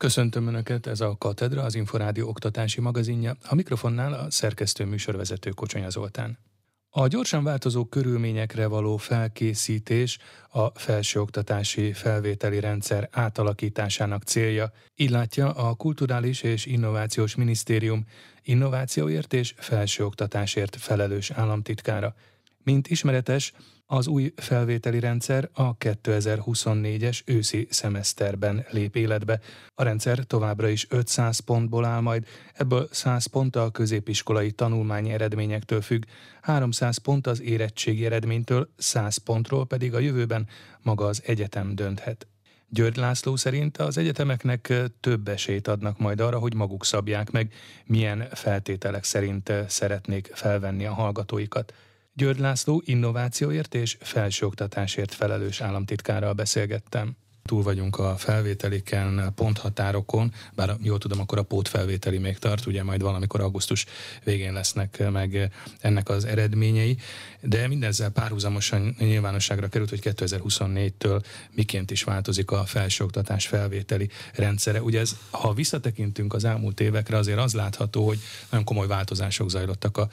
Köszöntöm Önöket, ez a Katedra, az Inforádió oktatási magazinja. A mikrofonnál a szerkesztő műsorvezető Kocsonya Zoltán. A gyorsan változó körülményekre való felkészítés a felsőoktatási felvételi rendszer átalakításának célja, illátja a Kulturális és Innovációs Minisztérium innovációért és felsőoktatásért felelős államtitkára. Mint ismeretes, az új felvételi rendszer a 2024-es őszi szemeszterben lép életbe. A rendszer továbbra is 500 pontból áll majd, ebből 100 pont a középiskolai tanulmányi eredményektől függ, 300 pont az érettségi eredménytől, 100 pontról pedig a jövőben maga az egyetem dönthet. György László szerint az egyetemeknek több esélyt adnak majd arra, hogy maguk szabják meg, milyen feltételek szerint szeretnék felvenni a hallgatóikat. György László innovációért és felsőoktatásért felelős államtitkárral beszélgettem túl vagyunk a felvételiken, ponthatárokon, bár jól tudom, akkor a pótfelvételi még tart, ugye majd valamikor augusztus végén lesznek meg ennek az eredményei, de mindezzel párhuzamosan nyilvánosságra került, hogy 2024-től miként is változik a felsőoktatás felvételi rendszere. Ugye ez, ha visszatekintünk az elmúlt évekre, azért az látható, hogy nagyon komoly változások zajlottak a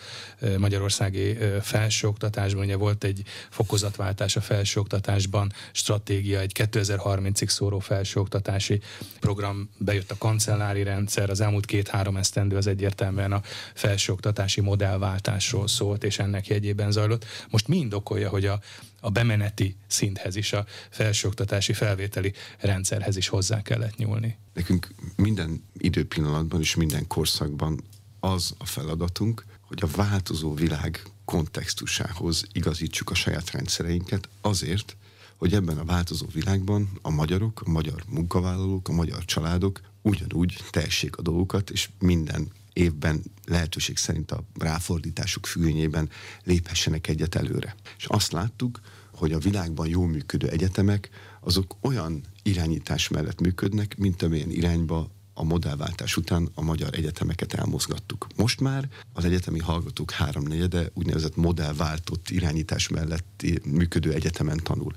magyarországi felsőoktatásban. Ugye volt egy fokozatváltás a felsőoktatásban, stratégia, egy 2030 30-ig szóró felsőoktatási program, bejött a kancellári rendszer, az elmúlt két-három esztendő az egyértelműen a felsőoktatási modellváltásról szólt, és ennek jegyében zajlott. Most mi indokolja, hogy a, a bemeneti szinthez is, a felsőoktatási felvételi rendszerhez is hozzá kellett nyúlni? Nekünk minden időpillanatban és minden korszakban az a feladatunk, hogy a változó világ kontextusához igazítsuk a saját rendszereinket azért, hogy ebben a változó világban a magyarok, a magyar munkavállalók, a magyar családok ugyanúgy tehessék a dolgokat, és minden évben lehetőség szerint a ráfordításuk függvényében léphessenek egyet előre. És azt láttuk, hogy a világban jól működő egyetemek azok olyan irányítás mellett működnek, mint amilyen irányba a modellváltás után a magyar egyetemeket elmozgattuk. Most már az egyetemi hallgatók háromnegyede úgynevezett modellváltott irányítás mellett működő egyetemen tanul.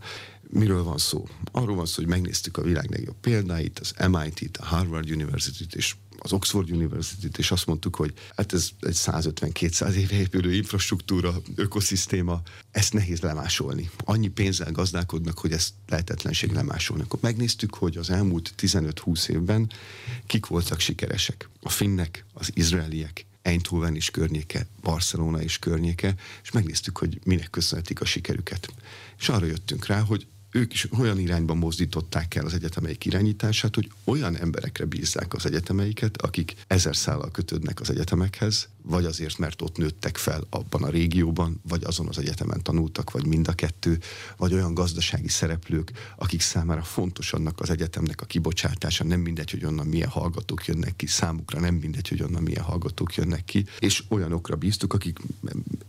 Miről van szó? Arról van szó, hogy megnéztük a világ legjobb példáit, az MIT-t, a Harvard University-t és az Oxford University-t, és azt mondtuk, hogy hát ez egy 150-200 éve épülő infrastruktúra, ökoszisztéma, ezt nehéz lemásolni. Annyi pénzzel gazdálkodnak, hogy ezt lehetetlenség lemásolni. Akkor megnéztük, hogy az elmúlt 15-20 évben kik voltak sikeresek. A finnek, az izraeliek, Eindhoven is környéke, Barcelona is környéke, és megnéztük, hogy minek köszönhetik a sikerüket. És arra jöttünk rá, hogy ők is olyan irányba mozdították el az egyetemeik irányítását, hogy olyan emberekre bízzák az egyetemeiket, akik ezer szállal kötődnek az egyetemekhez, vagy azért, mert ott nőttek fel abban a régióban, vagy azon az egyetemen tanultak, vagy mind a kettő, vagy olyan gazdasági szereplők, akik számára fontos annak az egyetemnek a kibocsátása, nem mindegy, hogy onnan milyen hallgatók jönnek ki, számukra nem mindegy, hogy onnan milyen hallgatók jönnek ki, és olyanokra bíztuk, akik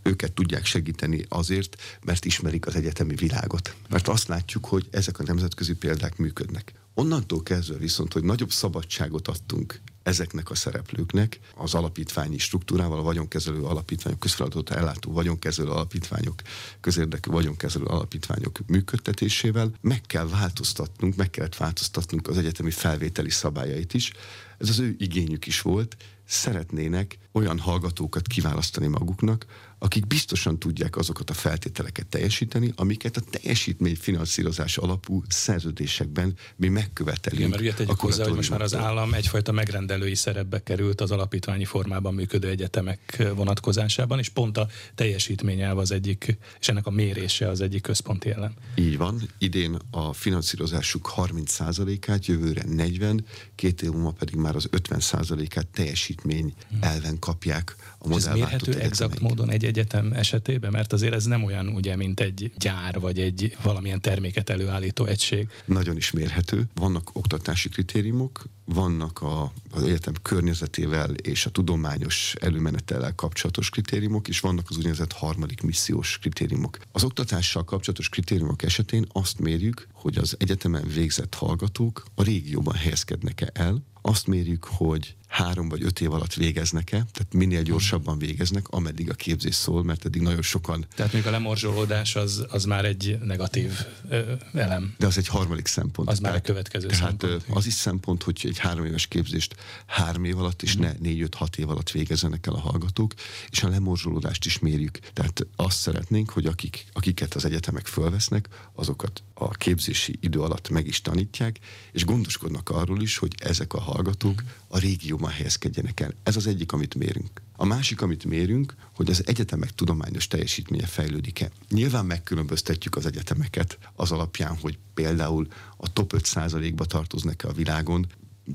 őket tudják segíteni azért, mert ismerik az egyetemi világot. Mert azt látjuk, hogy ezek a nemzetközi példák működnek. Onnantól kezdve viszont, hogy nagyobb szabadságot adtunk ezeknek a szereplőknek az alapítványi struktúrával, a vagyonkezelő alapítványok, közfeladatot ellátó vagyonkezelő alapítványok, közérdekű vagyonkezelő alapítványok működtetésével meg kell változtatnunk, meg kellett változtatnunk az egyetemi felvételi szabályait is. Ez az ő igényük is volt, szeretnének olyan hallgatókat kiválasztani maguknak, akik biztosan tudják azokat a feltételeket teljesíteni, amiket a teljesítmény finanszírozás alapú szerződésekben mi megkövetelünk. Igen, mert ugye tegyük hozzá, hogy most már az állam egyfajta megrendelői szerepbe került az alapítványi formában működő egyetemek vonatkozásában, és pont a teljesítményelv az egyik, és ennek a mérése az egyik központi elem. Így van, idén a finanszírozásuk 30%-át, jövőre 40%, két év múlva pedig már az 50%-át teljesítmény hmm. elven kapják a És ez mérhető exakt módon egy egyetem esetében? Mert azért ez nem olyan, ugye, mint egy gyár, vagy egy valamilyen terméket előállító egység. Nagyon is mérhető. Vannak oktatási kritériumok, vannak a, az egyetem környezetével és a tudományos előmenetellel kapcsolatos kritériumok, és vannak az úgynevezett harmadik missziós kritériumok. Az oktatással kapcsolatos kritériumok esetén azt mérjük, hogy az egyetemen végzett hallgatók a régióban helyezkednek-e el, azt mérjük, hogy három vagy öt év alatt végeznek-e, tehát minél gyorsabban végeznek, ameddig a képzés szól, mert eddig nagyon sokan... Tehát még a lemorzsolódás az, az már egy negatív ö, elem. De az egy harmadik szempont. Az már a következő tehát szempont. az is szempont, hogy egy három éves képzést három év alatt, és ne négy-öt-hat év alatt végezzenek el a hallgatók, és a lemorzsolódást is mérjük. Tehát azt szeretnénk, hogy akik, akiket az egyetemek fölvesznek, azokat a képzési idő alatt meg is tanítják, és gondoskodnak arról is, hogy ezek a hallgatók a régióban helyezkedjenek el. Ez az egyik, amit mérünk. A másik, amit mérünk, hogy az egyetemek tudományos teljesítménye fejlődik-e. Nyilván megkülönböztetjük az egyetemeket az alapján, hogy például a top 5%-ba tartoznak-e a világon,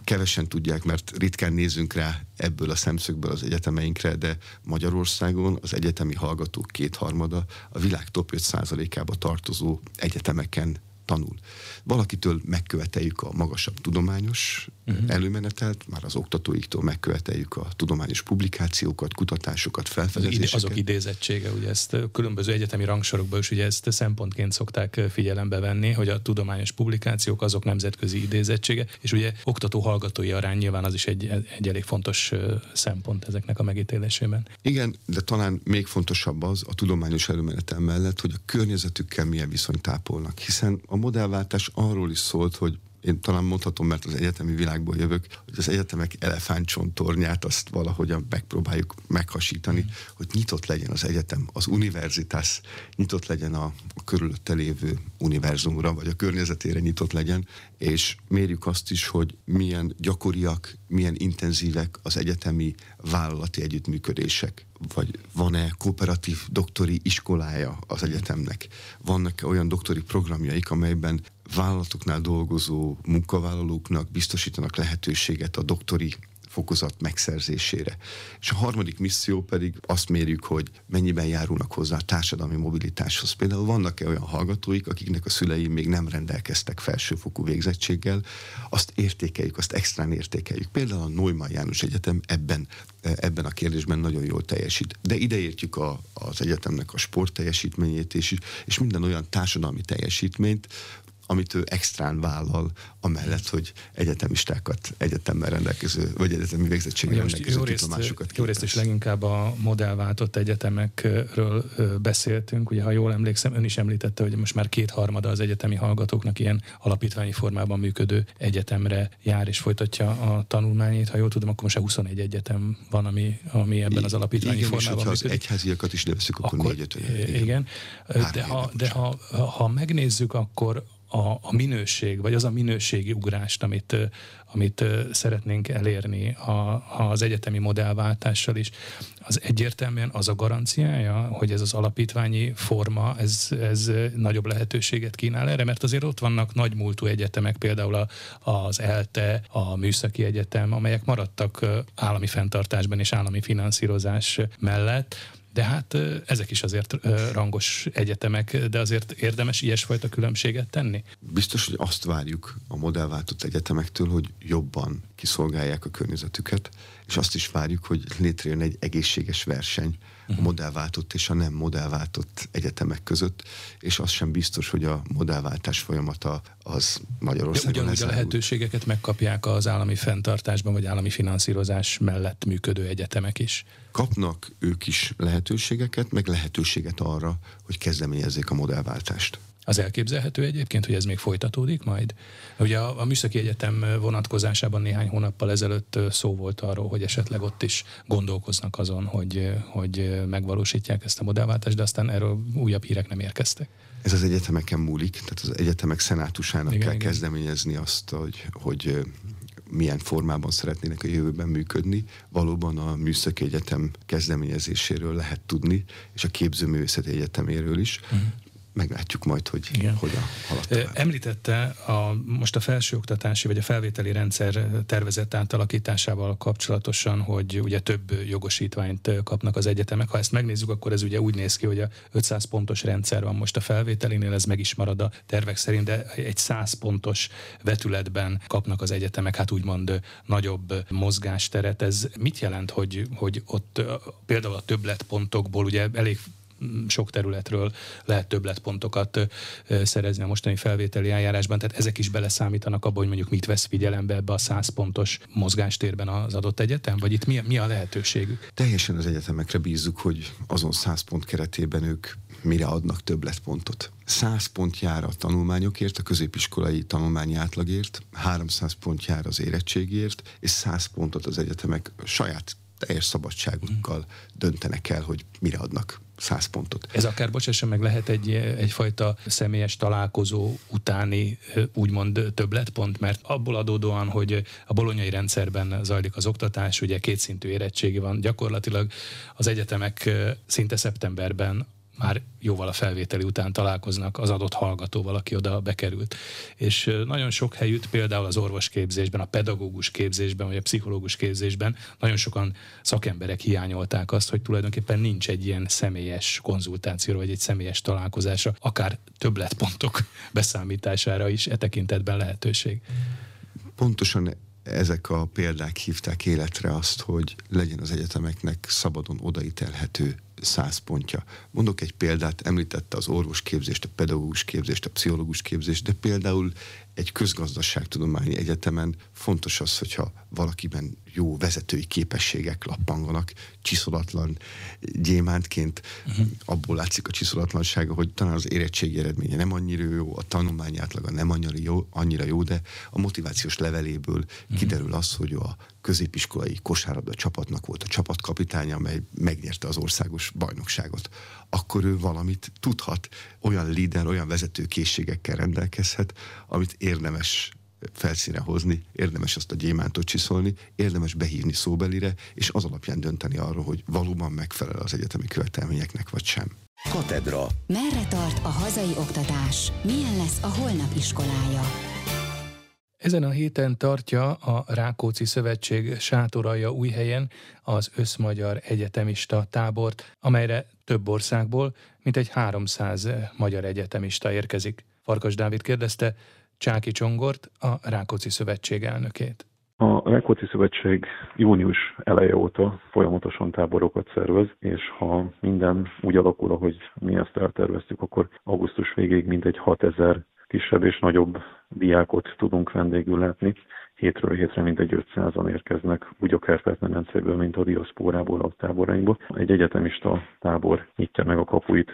kevesen tudják, mert ritkán nézünk rá ebből a szemszögből az egyetemeinkre, de Magyarországon az egyetemi hallgatók kétharmada a világ top 5%-ába tartozó egyetemeken tanul. Valakitől megköveteljük a magasabb tudományos uh-huh. előmenetelt, már az oktatóiktól megköveteljük a tudományos publikációkat, kutatásokat, felfedezéseket. Azok idézettsége, ugye ezt különböző egyetemi rangsorokban is ugye ezt szempontként szokták figyelembe venni, hogy a tudományos publikációk azok nemzetközi idézettsége, és ugye oktató-hallgatói arány nyilván az is egy, egy elég fontos szempont ezeknek a megítélésében. Igen, de talán még fontosabb az a tudományos előmenetel mellett, hogy a környezetükkel milyen viszonyt tápolnak, hiszen a modellváltás arról is szólt, hogy én talán mondhatom, mert az egyetemi világból jövök, hogy az egyetemek elefántcsontornyát azt valahogyan megpróbáljuk meghasítani, mm. hogy nyitott legyen az egyetem, az univerzitás, nyitott legyen a, a körülötte lévő univerzumra, vagy a környezetére nyitott legyen, és mérjük azt is, hogy milyen gyakoriak, milyen intenzívek az egyetemi vállalati együttműködések, vagy van-e kooperatív doktori iskolája az egyetemnek, vannak -e olyan doktori programjaik, amelyben vállalatoknál dolgozó munkavállalóknak biztosítanak lehetőséget a doktori fokozat megszerzésére. És a harmadik misszió pedig azt mérjük, hogy mennyiben járulnak hozzá a társadalmi mobilitáshoz. Például vannak-e olyan hallgatóik, akiknek a szülei még nem rendelkeztek felsőfokú végzettséggel, azt értékeljük, azt extrán értékeljük. Például a Neumann János Egyetem ebben, ebben a kérdésben nagyon jól teljesít. De ideértjük a, az egyetemnek a sport teljesítményét és, és minden olyan társadalmi teljesítményt, amit ő extrán vállal, amellett, hogy egyetemistákat, egyetemmel rendelkező, vagy egyetemi végzettséggel rendelkező jó diplomásokat Jó részt is leginkább a modellváltott egyetemekről beszéltünk. Ugye, ha jól emlékszem, ön is említette, hogy most már kétharmada az egyetemi hallgatóknak ilyen alapítványi formában működő egyetemre jár és folytatja a tanulmányait. Ha jól tudom, akkor most 21 egyetem van, ami, ami ebben az alapítványi igen, formában működik. az egyháziakat is leveszük, akkor, akkor négy Igen. igen. De, ha, de ha, ha megnézzük, akkor a, a minőség, vagy az a minőségi ugrást, amit, amit szeretnénk elérni a, az egyetemi modellváltással is, az egyértelműen az a garanciája, hogy ez az alapítványi forma, ez, ez nagyobb lehetőséget kínál erre, mert azért ott vannak nagy múltú egyetemek, például az ELTE, a Műszaki Egyetem, amelyek maradtak állami fenntartásban és állami finanszírozás mellett, de hát ezek is azért rangos egyetemek, de azért érdemes ilyesfajta különbséget tenni? Biztos, hogy azt várjuk a modellváltott egyetemektől, hogy jobban kiszolgálják a környezetüket, és azt is várjuk, hogy létrejön egy egészséges verseny a modellváltott és a nem modellváltott egyetemek között, és az sem biztos, hogy a modellváltás folyamata az Magyarországon De ugyanúgy a lehetőségeket megkapják az állami fenntartásban, vagy állami finanszírozás mellett működő egyetemek is. Kapnak ők is lehetőségeket, meg lehetőséget arra, hogy kezdeményezzék a modellváltást. Az elképzelhető egyébként, hogy ez még folytatódik majd? Ugye a, a Műszaki Egyetem vonatkozásában néhány hónappal ezelőtt szó volt arról, hogy esetleg ott is gondolkoznak azon, hogy, hogy megvalósítják ezt a modellváltást, de aztán erről újabb hírek nem érkeztek. Ez az egyetemeken múlik, tehát az egyetemek szenátusának igen, kell igen. kezdeményezni azt, hogy, hogy milyen formában szeretnének a jövőben működni. Valóban a Műszaki Egyetem kezdeményezéséről lehet tudni, és a Képzőművészeti Egyeteméről is. Uh-huh meglátjuk majd, hogy Igen. hogyan halad tovább. Említette a, most a felsőoktatási vagy a felvételi rendszer tervezett átalakításával kapcsolatosan, hogy ugye több jogosítványt kapnak az egyetemek. Ha ezt megnézzük, akkor ez ugye úgy néz ki, hogy a 500 pontos rendszer van most a felvételinél, ez meg is marad a tervek szerint, de egy 100 pontos vetületben kapnak az egyetemek, hát úgymond nagyobb mozgásteret. Ez mit jelent, hogy, hogy ott például a többletpontokból ugye elég sok területről lehet többletpontokat szerezni a mostani felvételi eljárásban, tehát ezek is beleszámítanak abba, hogy mondjuk mit vesz figyelembe ebbe a 100 pontos mozgástérben az adott egyetem, vagy itt mi, mi a lehetőségük? Teljesen az egyetemekre bízzuk, hogy azon 100 pont keretében ők mire adnak többletpontot. 100 pont jár a tanulmányokért, a középiskolai tanulmányi átlagért, 300 pont jár az érettségért, és 100 pontot az egyetemek saját teljes szabadságukkal döntenek el, hogy mire adnak 100 pontot. Ez akár, bocsássa meg, lehet egy, egyfajta személyes találkozó utáni úgymond többletpont, mert abból adódóan, hogy a bolonyai rendszerben zajlik az oktatás, ugye kétszintű érettségi van, gyakorlatilag az egyetemek szinte szeptemberben már jóval a felvételi után találkoznak az adott hallgatóval, aki oda bekerült. És nagyon sok helyütt, például az orvosképzésben, a pedagógus képzésben, vagy a pszichológus képzésben nagyon sokan szakemberek hiányolták azt, hogy tulajdonképpen nincs egy ilyen személyes konzultációra, vagy egy személyes találkozásra, akár többletpontok beszámítására is e tekintetben lehetőség. Pontosan ezek a példák hívták életre azt, hogy legyen az egyetemeknek szabadon odaítelhető száz pontja. Mondok egy példát, említette az orvosképzést, a pedagógus képzést, a pszichológus képzést, de például egy közgazdaságtudományi egyetemen fontos az, hogyha valakiben jó vezetői képességek lappanganak, csiszolatlan gyémántként, uh-huh. abból látszik a csiszolatlansága, hogy talán az érettségi eredménye nem annyira jó, a tanulmányi átlaga nem annyira jó, annyira jó de a motivációs leveléből uh-huh. kiderül az, hogy a középiskolai kosárlabda csapatnak volt a csapatkapitánya, amely megnyerte az országos bajnokságot. Akkor ő valamit tudhat, olyan líder, olyan vezető készségekkel rendelkezhet, amit érdemes felszíne hozni, érdemes azt a gyémántot csiszolni, érdemes behívni szóbelire, és az alapján dönteni arról, hogy valóban megfelel az egyetemi követelményeknek, vagy sem. Katedra. Merre tart a hazai oktatás? Milyen lesz a holnap iskolája? Ezen a héten tartja a Rákóczi Szövetség sátoralja új helyen az Összmagyar Egyetemista tábort, amelyre több országból mintegy 300 magyar egyetemista érkezik. Farkas Dávid kérdezte Csáki Csongort, a Rákóczi Szövetség elnökét. A Rákóczi Szövetség június eleje óta folyamatosan táborokat szervez, és ha minden úgy alakul, ahogy mi ezt elterveztük, akkor augusztus végéig mintegy 6000 kisebb és nagyobb diákot tudunk vendégül látni. Hétről hétre mintegy 500-an érkeznek, úgy a Kárpát-medencéből, mint a diaszpórából, a táborainkból. Egy egyetemista tábor nyitja meg a kapuit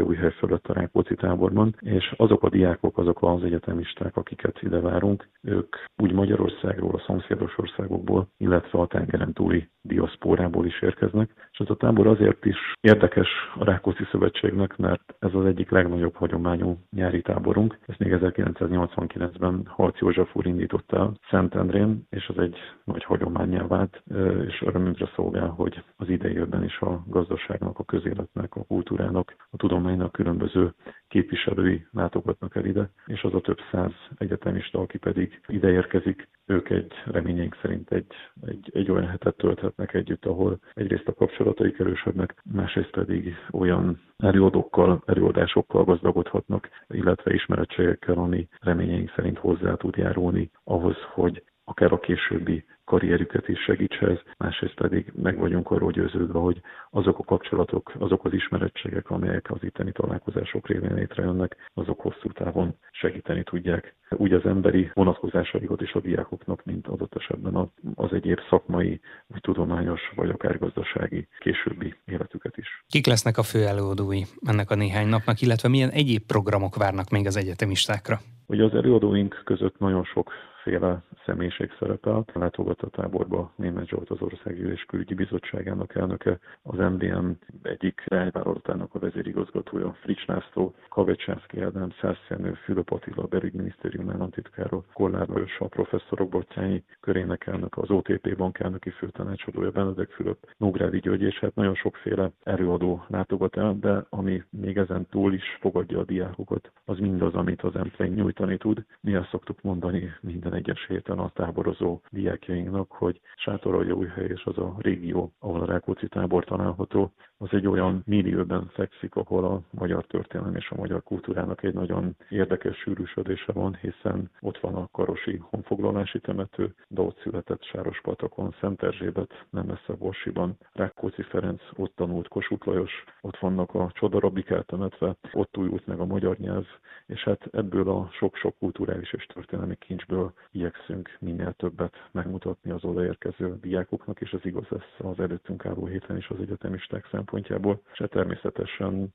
új hely fölött a Rákóczi táborban, és azok a diákok, azok az egyetemisták, akiket ide várunk, ők úgy Magyarországról, a szomszédos országokból, illetve a tengeren túli diaszpórából is érkeznek, és ez a tábor azért is érdekes a Rákóczi Szövetségnek, mert ez az egyik legnagyobb hagyományú nyári táborunk. Ezt még 1989-ben Harc József úr indította el Szentendrén, és az egy nagy hagyományá vált, és örömünkre szolgál, hogy az idejében is a gazdaságnak, a közéletnek, a kultúrának a tudománynak különböző képviselői látogatnak el ide, és az a több száz egyetemista, aki pedig ide érkezik, ők egy reményeink szerint egy, egy, egy olyan hetet tölthetnek együtt, ahol egyrészt a kapcsolataik erősödnek, másrészt pedig olyan előadókkal, előadásokkal gazdagodhatnak, illetve ismeretségekkel, ami reményeink szerint hozzá tud járulni ahhoz, hogy akár a későbbi karrierüket is segítse másrészt pedig meg vagyunk arról győződve, hogy azok a kapcsolatok, azok az ismerettségek, amelyek az itteni találkozások révén létrejönnek, azok hosszú távon segíteni tudják úgy az emberi vonatkozásaikat is a diákoknak, mint adott esetben az egyéb szakmai, vagy tudományos, vagy akár gazdasági későbbi életüket is. Kik lesznek a fő előadói ennek a néhány napnak, illetve milyen egyéb programok várnak még az egyetemistákra? Ugye az előadóink között nagyon sok féle személyiség szerepel. Látogat a táborba Német Zsolt az Országgyűlés Külügyi Bizottságának elnöke, az MDM egyik irányvállalatának a vezérigazgatója, Frics László, Kavecsászki Ádám, Szász Jenő, Fülöp Attila, belügyminisztérium államtitkára, Kollár Lajos, a professzorok Bottyányi körének elnöke, az OTP bank elnöki főtanácsadója, Benedek Fülöp, Nógrádi György, és hát nagyon sokféle előadó látogat el, de ami még ezen túl is fogadja a diákokat, az mindaz, amit az Emplén nyújtani tud. Mi azt szoktuk mondani minden minden egyes héten a táborozó diákjainknak, hogy Sátoraljaújhely és az a régió, ahol a Rákóczi tábor található, az egy olyan millióben fekszik, ahol a magyar történelem és a magyar kultúrának egy nagyon érdekes sűrűsödése van, hiszen ott van a Karosi honfoglalási temető, de ott született Sárospatakon, Szent Erzsébet, nem messze Borsiban, Rákóczi Ferenc, ott tanult Kossuth Lajos, ott vannak a csodarabik eltemetve, ott újult meg a magyar nyelv, és hát ebből a sok-sok kulturális és történelmi kincsből igyekszünk minél többet megmutatni az odaérkező diákoknak, és ez igaz lesz az előttünk álló héten is az egyetemisták szempontjából, és hát természetesen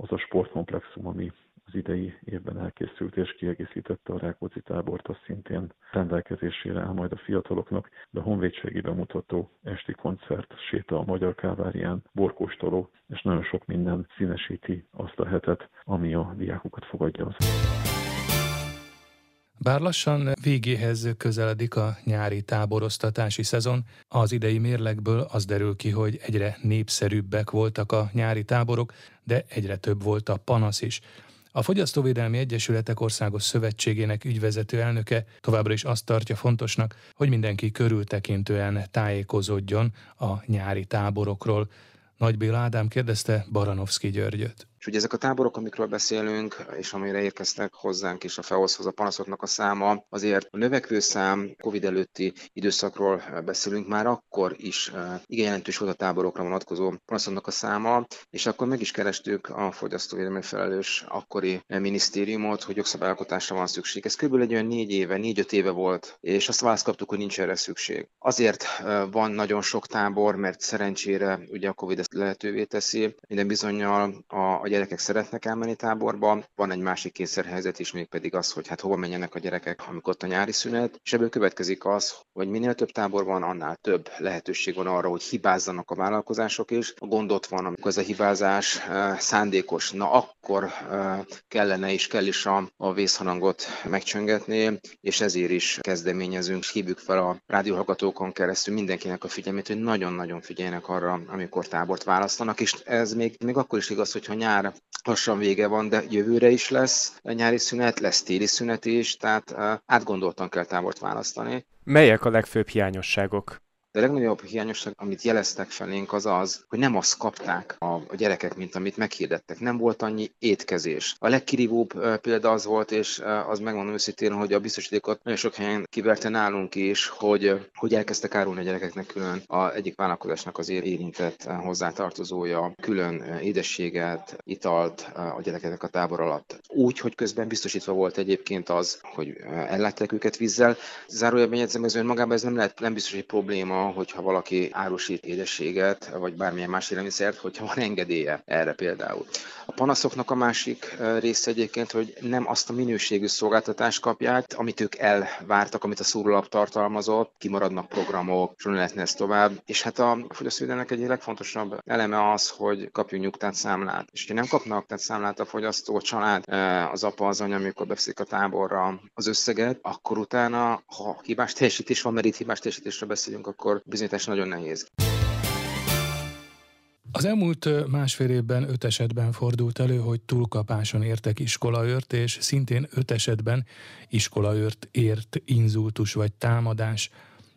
az a sportkomplexum, ami az idei évben elkészült és kiegészítette a Rákóczi tábort, az szintén rendelkezésére áll majd a fiataloknak, de a honvédségi bemutató, esti koncert, séta a Magyar Kávárián, borkóstoló, és nagyon sok minden színesíti azt a hetet, ami a diákokat fogadja az. Bár lassan végéhez közeledik a nyári táboroztatási szezon, az idei mérlegből az derül ki, hogy egyre népszerűbbek voltak a nyári táborok, de egyre több volt a panasz is. A Fogyasztóvédelmi Egyesületek Országos Szövetségének ügyvezető elnöke továbbra is azt tartja fontosnak, hogy mindenki körültekintően tájékozódjon a nyári táborokról. Nagy Béla Ádám kérdezte Baranovszki Györgyöt. És ugye ezek a táborok, amikről beszélünk, és amire érkeztek hozzánk is a FEOSZ-hoz a panaszoknak a száma, azért a növekvő szám, Covid előtti időszakról beszélünk, már akkor is eh, igen jelentős volt a táborokra vonatkozó panaszoknak a száma, és akkor meg is kerestük a fogyasztóvédelmi felelős akkori minisztériumot, hogy jogszabályalkotásra van szükség. Ez kb. egy olyan négy éve, négy-öt éve volt, és azt választ kaptuk, hogy nincs erre szükség. Azért eh, van nagyon sok tábor, mert szerencsére ugye a Covid ezt lehetővé teszi, minden bizonyal a, a gyerekek szeretnek elmenni táborba. Van egy másik kényszerhelyzet is, mégpedig az, hogy hát hova menjenek a gyerekek, amikor ott a nyári szünet, és ebből következik az, hogy minél több tábor van, annál több lehetőség van arra, hogy hibázzanak a vállalkozások is. A gondot van, amikor ez a hibázás uh, szándékos, na akkor uh, kellene és kell is a, a vészhanangot megcsöngetni, és ezért is kezdeményezünk, hívjuk fel a rádióhallgatókon keresztül mindenkinek a figyelmét, hogy nagyon-nagyon figyeljenek arra, amikor tábort választanak, és ez még, még akkor is igaz, hogyha nyár már lassan vége van, de jövőre is lesz nyári szünet, lesz téli szünet is, tehát átgondoltan kell tábort választani. Melyek a legfőbb hiányosságok? De a legnagyobb hiányosság, amit jeleztek felénk, az az, hogy nem azt kapták a, gyerekek, mint amit meghirdettek. Nem volt annyi étkezés. A legkirívóbb példa az volt, és az megmondom őszintén, hogy a biztosítékot nagyon sok helyen kiverte nálunk is, hogy, hogy elkezdtek árulni a gyerekeknek külön a egyik vállalkozásnak az érintett hozzátartozója, külön édességet, italt a gyerekeknek a tábor alatt. Úgy, hogy közben biztosítva volt egyébként az, hogy ellátták őket vízzel. Zárójelben jegyzem, ez önmagában ez nem lehet, nem biztos, hogy probléma, hogyha valaki árusít édességet, vagy bármilyen más élelmiszert, hogyha van engedélye erre például. A panaszoknak a másik része egyébként, hogy nem azt a minőségű szolgáltatást kapják, amit ők elvártak, amit a szórólap tartalmazott, kimaradnak programok, és lehetne ezt tovább. És hát a fogyasztóvédelmek egyik legfontosabb eleme az, hogy kapjunk nyugtát számlát. És ha nem kapnak tehát számlát a fogyasztó, a család, az apa, az anya, amikor befiszik a táborra az összeget, akkor utána, ha hibás teljesítés van, mert itt hibás teljesítésre beszélünk, akkor akkor bizonyítás nagyon nehéz. Az elmúlt másfél évben öt esetben fordult elő, hogy túlkapáson értek iskolaőrt, és szintén öt esetben iskolaőrt ért inzultus vagy támadás.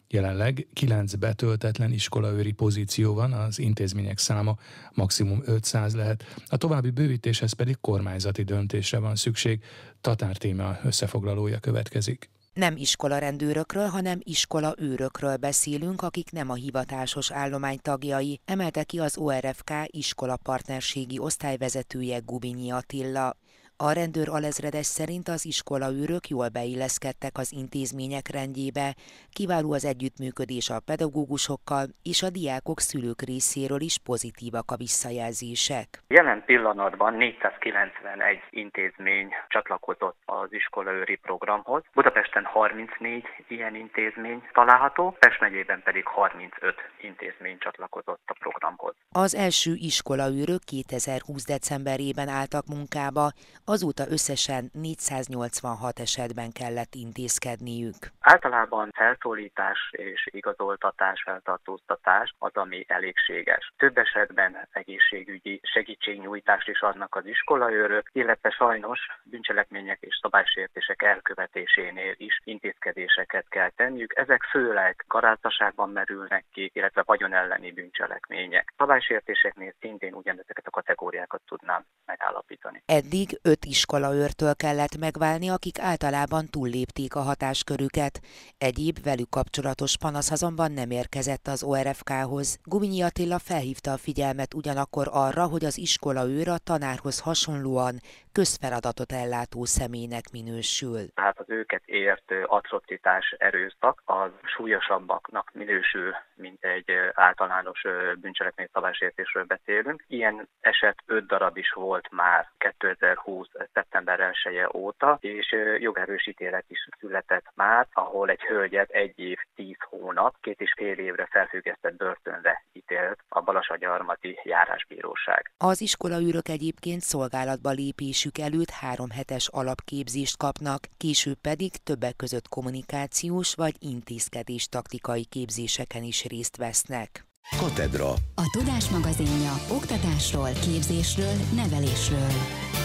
Jelenleg kilenc betöltetlen iskolaőri pozíció van, az intézmények száma maximum 500 lehet. A további bővítéshez pedig kormányzati döntésre van szükség. Tatár téma összefoglalója következik. Nem iskolarendőrökről, hanem iskola őrökről beszélünk, akik nem a hivatásos állomány tagjai, emelte ki az ORFK iskola partnerségi osztályvezetője Gubinyi Attila. A rendőr alezredes szerint az iskolaőrök jól beilleszkedtek az intézmények rendjébe, kiváló az együttműködés a pedagógusokkal, és a diákok szülők részéről is pozitívak a visszajelzések. Jelen pillanatban 491 intézmény csatlakozott az iskolaőri programhoz. Budapesten 34 ilyen intézmény található, Pest megyében pedig 35 intézmény csatlakozott a programhoz. Az első iskolaőrök 2020. decemberében álltak munkába, azóta összesen 486 esetben kellett intézkedniük. Általában felszólítás és igazoltatás, feltartóztatás az, ami elégséges. Több esetben egészségügyi segítségnyújtást is adnak az iskolaőrök, illetve sajnos bűncselekmények és szabálysértések elkövetésénél is intézkedéseket kell tenniük. Ezek főleg garázdaságban merülnek ki, illetve vagyon elleni bűncselekmények. Szabálysértéseknél szintén ugyanezeket a kategóriákat tudnám megállapítani. Eddig öt iskolaőrtől kellett megválni, akik általában túllépték a hatáskörüket. Egyéb velük kapcsolatos panasz azonban nem érkezett az ORFK-hoz. Guminyi Attila felhívta a figyelmet ugyanakkor arra, hogy az iskolaőr a tanárhoz hasonlóan közfeladatot ellátó személynek minősül. Tehát az őket ért atrocitás erőszak az súlyosabbaknak minősül, mint egy általános bűncselekmény szabálysértésről beszélünk. Ilyen eset öt darab is volt már 2020. szeptember 1 óta, és jogerősítélet is született már, ahol egy hölgyet egy év, tíz hónap, két és fél évre felfüggesztett börtönre ítélt a Balasagyarmati járásbíróság. Az iskolaűrök egyébként szolgálatba lépésük előtt három hetes alapképzést kapnak, később pedig többek között kommunikációs vagy intézkedés taktikai képzéseken is részt vesznek. Katedra. A Tudás magazinja oktatásról, képzésről, nevelésről.